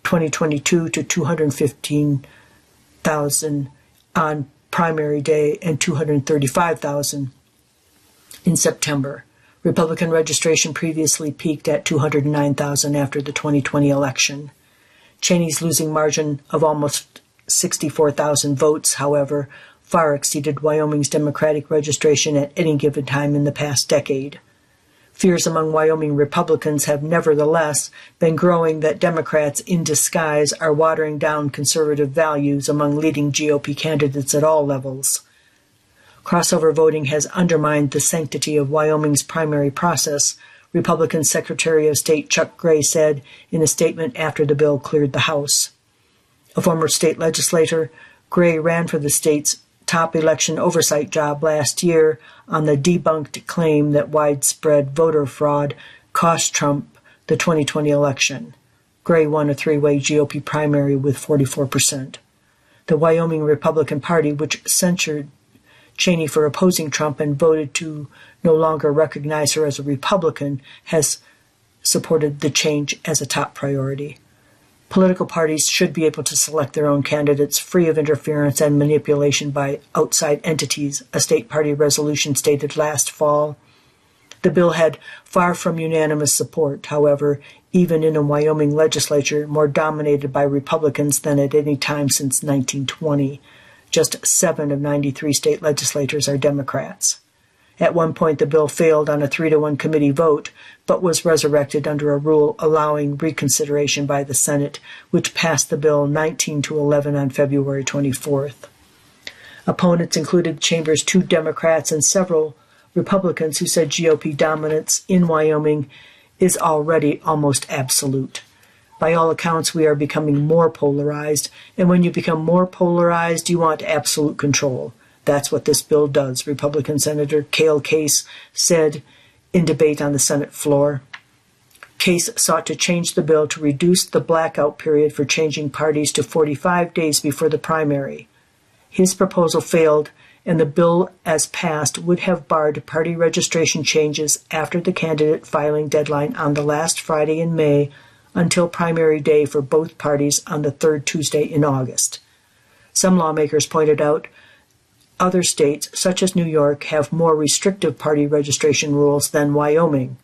2022 to 215,000 on primary day and 235,000 in September. Republican registration previously peaked at 209,000 after the 2020 election. Cheney's losing margin of almost 64,000 votes, however, far exceeded Wyoming's Democratic registration at any given time in the past decade. Fears among Wyoming Republicans have nevertheless been growing that Democrats in disguise are watering down conservative values among leading GOP candidates at all levels. Crossover voting has undermined the sanctity of Wyoming's primary process, Republican Secretary of State Chuck Gray said in a statement after the bill cleared the House. A former state legislator, Gray ran for the state's top election oversight job last year on the debunked claim that widespread voter fraud cost Trump the 2020 election. Gray won a three way GOP primary with 44%. The Wyoming Republican Party, which censured Cheney for opposing Trump and voted to no longer recognize her as a Republican, has supported the change as a top priority. Political parties should be able to select their own candidates free of interference and manipulation by outside entities, a state party resolution stated last fall. The bill had far from unanimous support, however, even in a Wyoming legislature more dominated by Republicans than at any time since 1920. Just seven of 93 state legislators are Democrats. At one point, the bill failed on a three to one committee vote, but was resurrected under a rule allowing reconsideration by the Senate, which passed the bill 19 to 11 on February 24th. Opponents included Chamber's two Democrats and several Republicans who said GOP dominance in Wyoming is already almost absolute by all accounts, we are becoming more polarized. And when you become more polarized, you want absolute control. That's what this bill does, Republican Senator Cale Case said in debate on the Senate floor. Case sought to change the bill to reduce the blackout period for changing parties to 45 days before the primary. His proposal failed, and the bill, as passed, would have barred party registration changes after the candidate filing deadline on the last Friday in May until primary day for both parties on the third Tuesday in August. Some lawmakers pointed out other states, such as New York, have more restrictive party registration rules than Wyoming.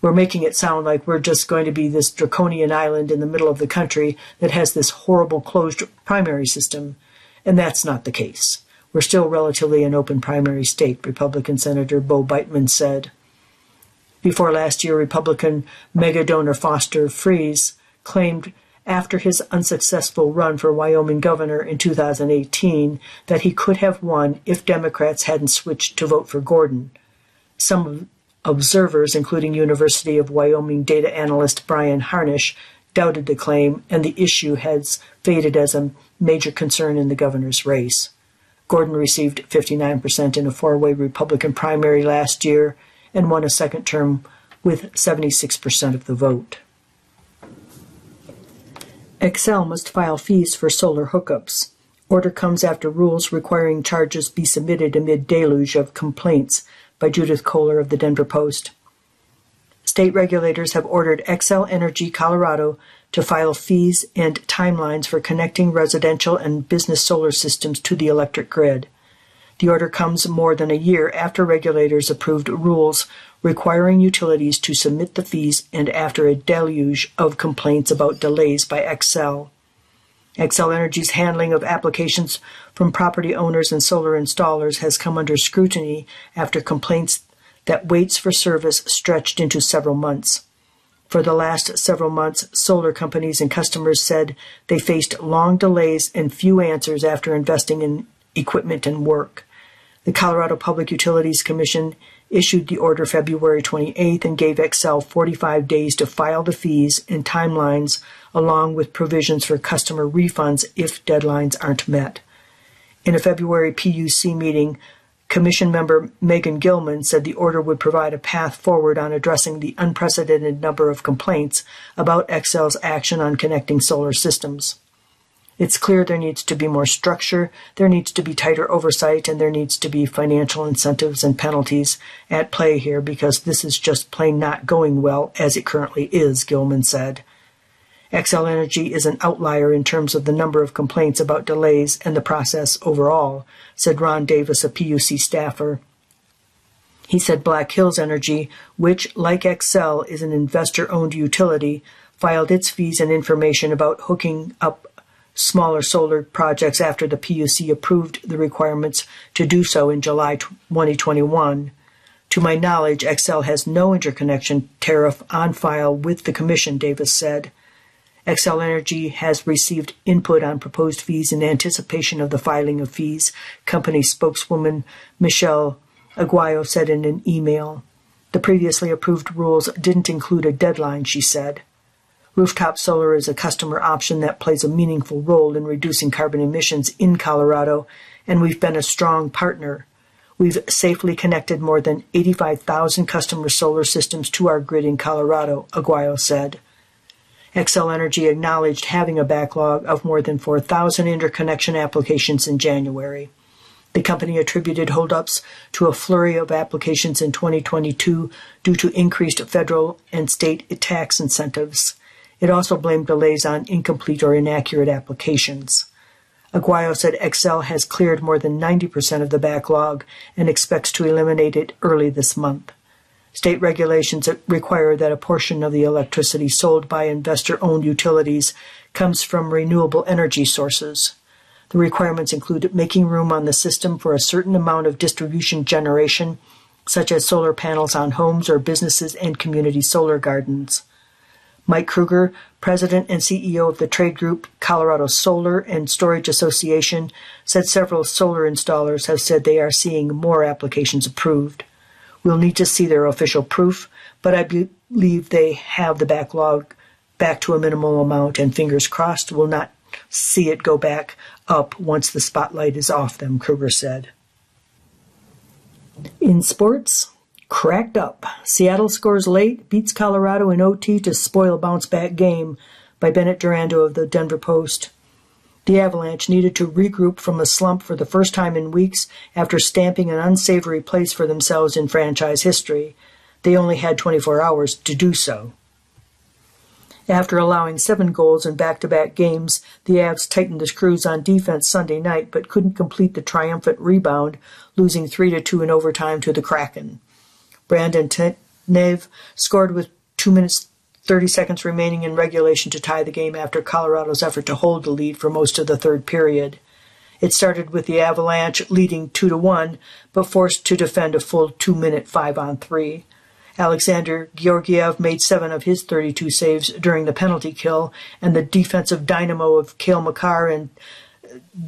We're making it sound like we're just going to be this draconian island in the middle of the country that has this horrible closed primary system, and that's not the case. We're still relatively an open primary state, Republican Senator Bo Biteman said. Before last year, Republican mega donor Foster Friess claimed after his unsuccessful run for Wyoming governor in 2018 that he could have won if Democrats hadn't switched to vote for Gordon. Some observers, including University of Wyoming data analyst Brian Harnish, doubted the claim, and the issue has faded as a major concern in the governor's race. Gordon received 59% in a four way Republican primary last year and won a second term with 76% of the vote. Xcel must file fees for solar hookups. Order comes after rules requiring charges be submitted amid deluge of complaints by Judith Kohler of the Denver Post. State regulators have ordered Xcel Energy Colorado to file fees and timelines for connecting residential and business solar systems to the electric grid. The order comes more than a year after regulators approved rules requiring utilities to submit the fees and after a deluge of complaints about delays by Xcel. Xcel Energy's handling of applications from property owners and solar installers has come under scrutiny after complaints that waits for service stretched into several months. For the last several months, solar companies and customers said they faced long delays and few answers after investing in equipment and work. The Colorado Public Utilities Commission issued the order February 28th and gave Xcel 45 days to file the fees and timelines, along with provisions for customer refunds if deadlines aren't met. In a February PUC meeting, Commission member Megan Gilman said the order would provide a path forward on addressing the unprecedented number of complaints about Xcel's action on connecting solar systems. It's clear there needs to be more structure, there needs to be tighter oversight, and there needs to be financial incentives and penalties at play here because this is just plain not going well as it currently is, Gilman said. Xcel Energy is an outlier in terms of the number of complaints about delays and the process overall, said Ron Davis, a PUC staffer. He said Black Hills Energy, which, like Xcel, is an investor owned utility, filed its fees and information about hooking up smaller solar projects after the PUC approved the requirements to do so in July 2021. To my knowledge, Xcel has no interconnection tariff on file with the Commission, Davis said. Xcel Energy has received input on proposed fees in anticipation of the filing of fees, company spokeswoman Michelle Aguayo said in an email. The previously approved rules didn't include a deadline, she said. Rooftop solar is a customer option that plays a meaningful role in reducing carbon emissions in Colorado, and we've been a strong partner. We've safely connected more than 85,000 customer solar systems to our grid in Colorado, Aguayo said. Xcel Energy acknowledged having a backlog of more than 4,000 interconnection applications in January. The company attributed holdups to a flurry of applications in 2022 due to increased federal and state tax incentives. It also blamed delays on incomplete or inaccurate applications. Aguayo said Xcel has cleared more than 90% of the backlog and expects to eliminate it early this month. State regulations require that a portion of the electricity sold by investor owned utilities comes from renewable energy sources. The requirements include making room on the system for a certain amount of distribution generation, such as solar panels on homes or businesses and community solar gardens. Mike Kruger, president and CEO of the trade group Colorado Solar and Storage Association, said several solar installers have said they are seeing more applications approved. We'll need to see their official proof, but I believe they have the backlog back to a minimal amount, and fingers crossed we'll not see it go back up once the spotlight is off them, Kruger said. In sports, cracked up. Seattle scores late, beats Colorado in OT to spoil a bounce back game by Bennett Durando of the Denver Post. The Avalanche needed to regroup from a slump for the first time in weeks after stamping an unsavory place for themselves in franchise history. They only had 24 hours to do so. After allowing seven goals in back to back games, the Avs tightened the screws on defense Sunday night but couldn't complete the triumphant rebound, losing 3 to 2 in overtime to the Kraken. Brandon Tanev scored with 2 minutes 30 seconds remaining in regulation to tie the game after Colorado's effort to hold the lead for most of the third period. It started with the Avalanche leading 2 to 1, but forced to defend a full 2 minute 5 on 3. Alexander Georgiev made seven of his 32 saves during the penalty kill, and the defensive dynamo of Cale Makar and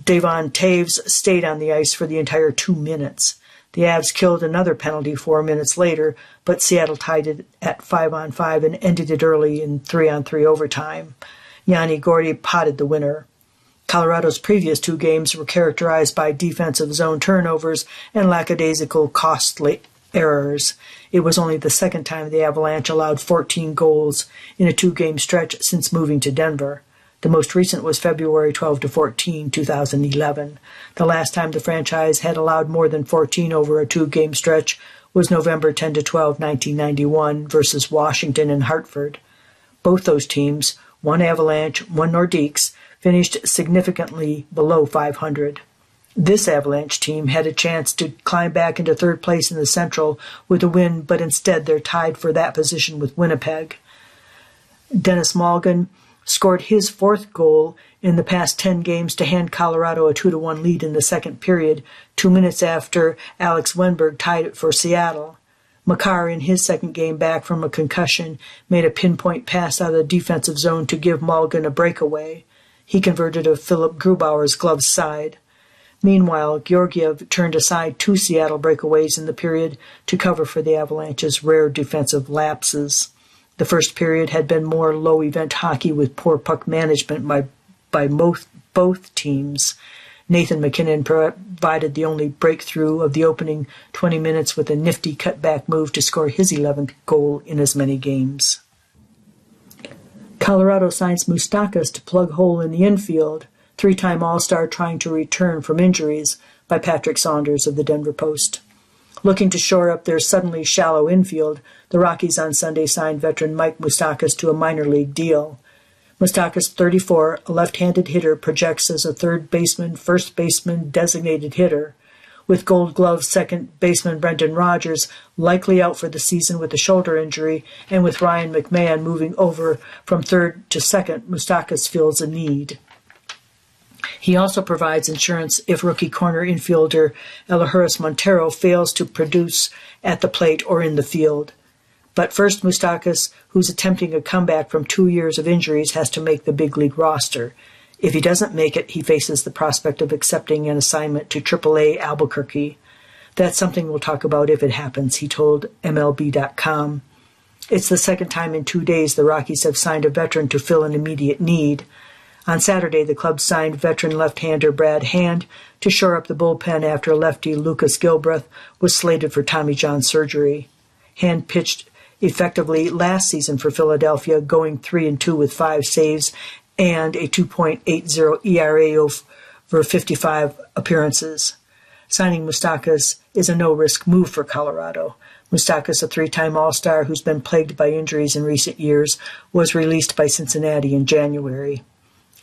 Devon Toews stayed on the ice for the entire two minutes. The Avs killed another penalty four minutes later, but Seattle tied it at five on five and ended it early in three on three overtime. Yanni Gourde potted the winner. Colorado's previous two games were characterized by defensive zone turnovers and lackadaisical costly errors. It was only the second time the Avalanche allowed 14 goals in a two-game stretch since moving to Denver. The most recent was February 12 to 14, 2011. The last time the franchise had allowed more than 14 over a two-game stretch was November 10 to 12, 1991 versus Washington and Hartford. Both those teams, one Avalanche, one Nordiques, finished significantly below 500. This Avalanche team had a chance to climb back into third place in the Central with a win, but instead they're tied for that position with Winnipeg. Denis Malgin scored his fourth goal in the past 10 games to hand Colorado a 2 to 1 lead in the second period, two minutes after Alex Wennberg tied it for Seattle. Makar, in his second game back from a concussion, made a pinpoint pass out of the defensive zone to give Malgin a breakaway. He converted a Philipp Grubauer's glove side. Meanwhile, Georgiev turned aside two Seattle breakaways in the period to cover for the Avalanche's rare defensive lapses. The first period had been more low event hockey with poor puck management by, by both, both teams. Nathan MacKinnon provided the only breakthrough of the opening 20 minutes with a nifty cutback move to score his 11th goal in as many games. Colorado signs Moustakas to plug hole in the infield three time All Star trying to return from injuries by Patrick Saunders of the Denver Post. Looking to shore up their suddenly shallow infield, the Rockies on Sunday signed veteran Mike Moustakas to a minor league deal. Moustakas, 34, a left handed hitter, projects as a third baseman, first baseman, designated hitter. With gold glove second baseman Brendan Rodgers likely out for the season with a shoulder injury, and with Ryan McMahon moving over from third to second, Moustakas feels a need. He also provides insurance if rookie corner infielder Elehuris Montero fails to produce at the plate or in the field. But first, Moustakas, who's attempting a comeback from two years of injuries, has to make the big league roster. If he doesn't make it, he faces the prospect of accepting an assignment to AAA Albuquerque. That's something we'll talk about if it happens, he told MLB.com. It's the second time in two days the Rockies have signed a veteran to fill an immediate need. On Saturday, the club signed veteran left-hander Brad Hand to shore up the bullpen after lefty Lucas Gilbreth was slated for Tommy John surgery. Hand pitched effectively last season for Philadelphia, going 3 and 2 with 5 saves and a 2.80 ERA over 55 appearances. Signing Moustakas is a no-risk move for Colorado. Moustakas, a three-time All-Star who's been plagued by injuries in recent years, was released by Cincinnati in January.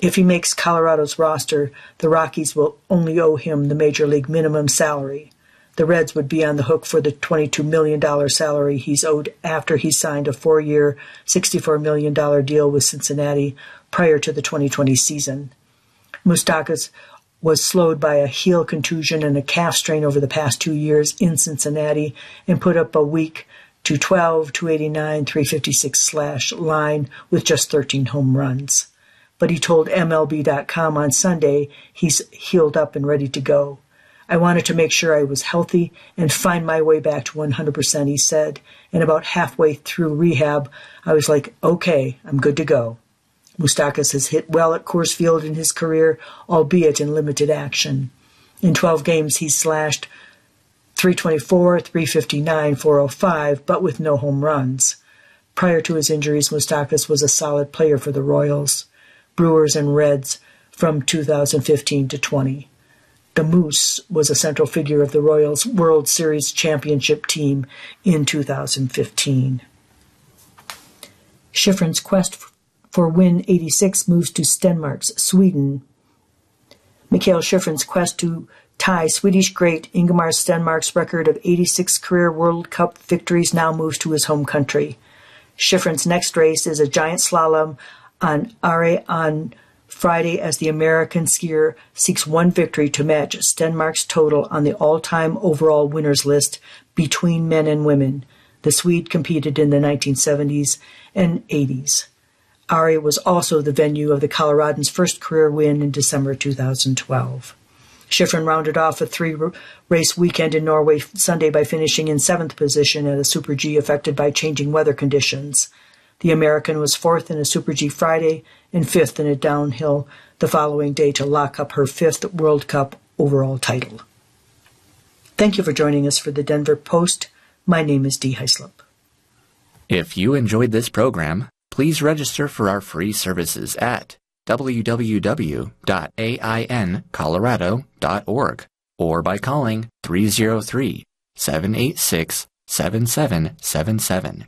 If he makes Colorado's roster, the Rockies will only owe him the major league minimum salary. The Reds would be on the hook for the $22 million salary he's owed after he signed a four year, $64 million deal with Cincinnati prior to the 2020 season. Moustakas was slowed by a heel contusion and a calf strain over the past two years in Cincinnati and put up a weak 212, 289, 356 slash line with just 13 home runs but he told MLB.com on Sunday he's healed up and ready to go. I wanted to make sure I was healthy and find my way back to 100%, he said. And about halfway through rehab, I was like, okay, I'm good to go. Moustakas has hit well at Coors Field in his career, albeit in limited action. In 12 games, he's slashed 324, 359, 405, but with no home runs. Prior to his injuries, Moustakas was a solid player for the Royals. Brewers and Reds from 2015 to 20. The Moose was a central figure of the Royals World Series championship team in 2015. Shiffrin's quest for win 86 moves to Stenmarks, Sweden. Mikael Shiffrin's quest to tie Swedish great Ingemar Stenmark's record of 86 career World Cup victories now moves to his home country. Shiffrin's next race is a giant slalom on Are on Friday as the American skier seeks one victory to match Stenmark's total on the all-time overall winners list between men and women. The Swede competed in the 1970s and 80s. Are was also the venue of the Coloradans' first career win in December 2012. Shiffrin rounded off a three race weekend in Norway Sunday by finishing in seventh position at a Super G affected by changing weather conditions. The American was fourth in a Super G Friday and fifth in a downhill the following day to lock up her fifth World Cup overall title. Thank you for joining us for the Denver Post. My name is Dee Heislop.
If you enjoyed this program, please register for our free services at www.aincolorado.org or by calling 303 786 7777.